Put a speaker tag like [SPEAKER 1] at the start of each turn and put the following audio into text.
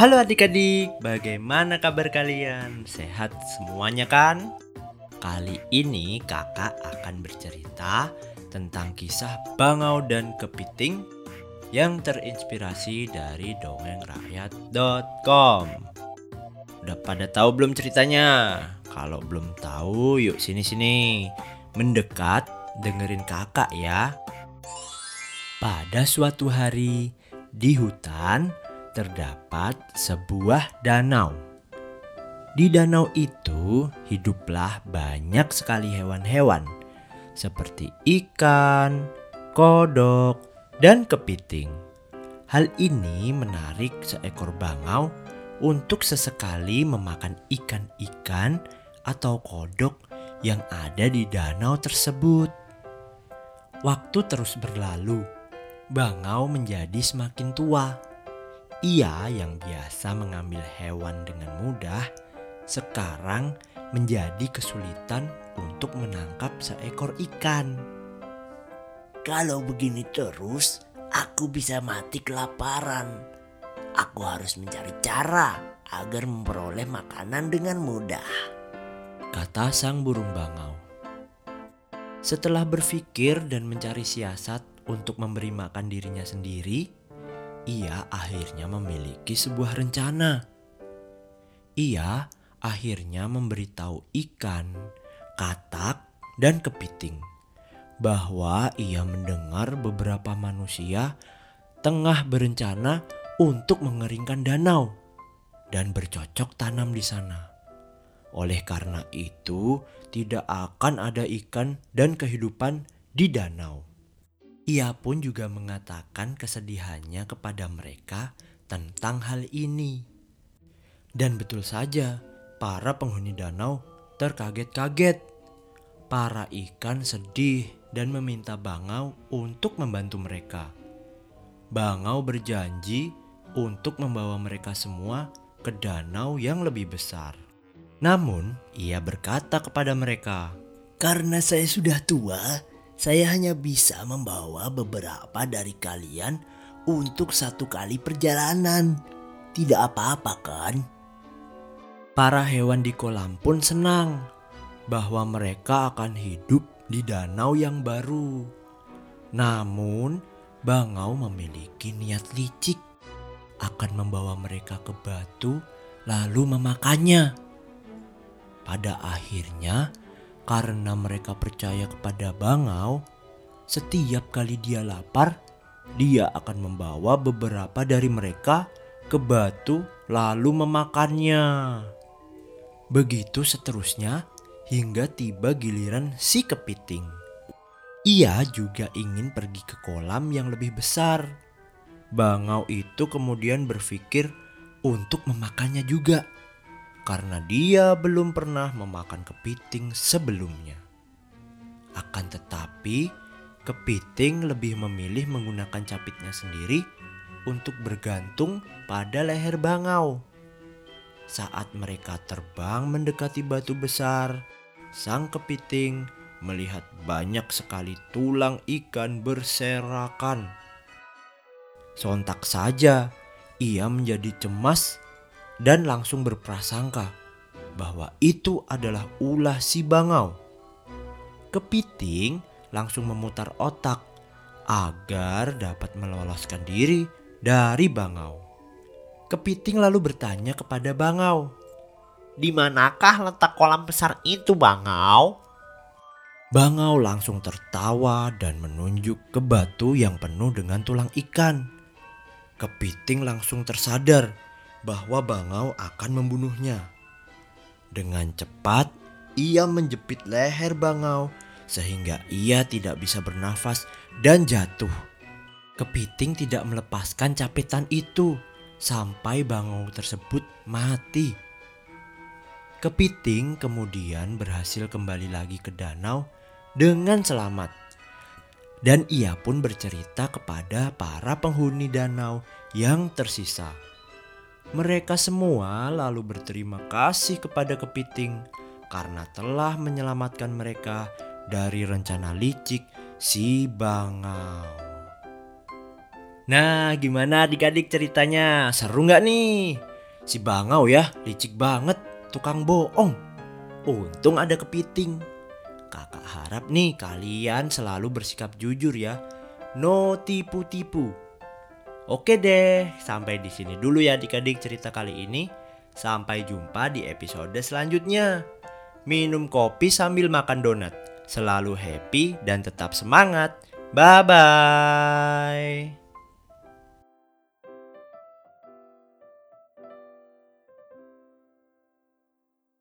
[SPEAKER 1] Halo adik-adik, bagaimana kabar kalian? Sehat semuanya kan? Kali ini kakak akan bercerita tentang kisah Bangau dan Kepiting yang terinspirasi dari dongengrakyat.com. Udah pada tahu belum ceritanya? Kalau belum tahu, yuk sini-sini. Mendekat, dengerin kakak ya. Pada suatu hari di hutan terdapat sebuah danau. Di danau itu hiduplah banyak sekali hewan-hewan seperti ikan, kodok, dan kepiting. Hal ini menarik seekor bangau untuk sesekali memakan ikan-ikan atau kodok yang ada di danau tersebut. Waktu terus berlalu, bangau menjadi semakin tua. Ia yang biasa mengambil hewan dengan mudah, sekarang menjadi kesulitan untuk menangkap seekor ikan.
[SPEAKER 2] Kalau begini terus, aku bisa mati kelaparan. Aku harus mencari cara agar memperoleh makanan dengan mudah.
[SPEAKER 1] Kata sang burung bangau. Setelah berpikir dan mencari siasat untuk memberi makan dirinya sendiri, ia akhirnya memiliki sebuah rencana. Ia akhirnya memberitahu ikan, katak, dan kepiting bahwa ia mendengar beberapa manusia tengah berencana untuk mengeringkan danau dan bercocok tanam di sana. Oleh karena itu, tidak akan ada ikan dan kehidupan di danau. Ia pun juga mengatakan kesedihannya kepada mereka tentang hal ini. Dan betul saja, para penghuni danau terkaget-kaget. Para ikan sedih dan meminta Bangau untuk membantu mereka. Bangau berjanji untuk membawa mereka semua ke danau yang lebih besar. Namun, ia berkata kepada mereka,
[SPEAKER 2] Karena saya sudah tua, saya hanya bisa membawa beberapa dari kalian untuk satu kali perjalanan. Tidak apa-apa kan?
[SPEAKER 1] Para hewan di kolam pun senang bahwa mereka akan hidup di danau yang baru. Namun, Bangau memiliki niat licik akan membawa mereka ke batu lalu memakannya. Pada akhirnya, karena mereka percaya kepada Bangau, setiap kali dia lapar, dia akan membawa beberapa dari mereka ke batu lalu memakannya. Begitu seterusnya hingga tiba giliran si kepiting. Ia juga ingin pergi ke kolam yang lebih besar. Bangau itu kemudian berpikir untuk memakannya juga karena dia belum pernah memakan kepiting sebelumnya. Akan tetapi, kepiting lebih memilih menggunakan capitnya sendiri untuk bergantung pada leher bangau. Saat mereka terbang mendekati batu besar, sang kepiting melihat banyak sekali tulang ikan berserakan. Sontak saja ia menjadi cemas dan langsung berprasangka bahwa itu adalah ulah si bangau. Kepiting langsung memutar otak agar dapat meloloskan diri dari bangau. Kepiting lalu bertanya kepada bangau,
[SPEAKER 2] "Di manakah letak kolam besar itu, bangau?"
[SPEAKER 1] Bangau langsung tertawa dan menunjuk ke batu yang penuh dengan tulang ikan. Kepiting langsung tersadar bahwa Bangau akan membunuhnya. Dengan cepat, ia menjepit leher Bangau sehingga ia tidak bisa bernafas dan jatuh. Kepiting tidak melepaskan capitan itu sampai Bangau tersebut mati. Kepiting kemudian berhasil kembali lagi ke danau dengan selamat. Dan ia pun bercerita kepada para penghuni danau yang tersisa. Mereka semua lalu berterima kasih kepada kepiting karena telah menyelamatkan mereka dari rencana licik si bangau. Nah, gimana adik-adik ceritanya? Seru nggak nih? Si Bangau ya, licik banget, tukang bohong. Untung ada kepiting. Kakak harap nih kalian selalu bersikap jujur ya. No tipu-tipu. Oke deh, sampai di sini dulu ya adik-adik cerita kali ini. Sampai jumpa di episode selanjutnya. Minum kopi sambil makan donat. Selalu happy dan tetap semangat. Bye bye.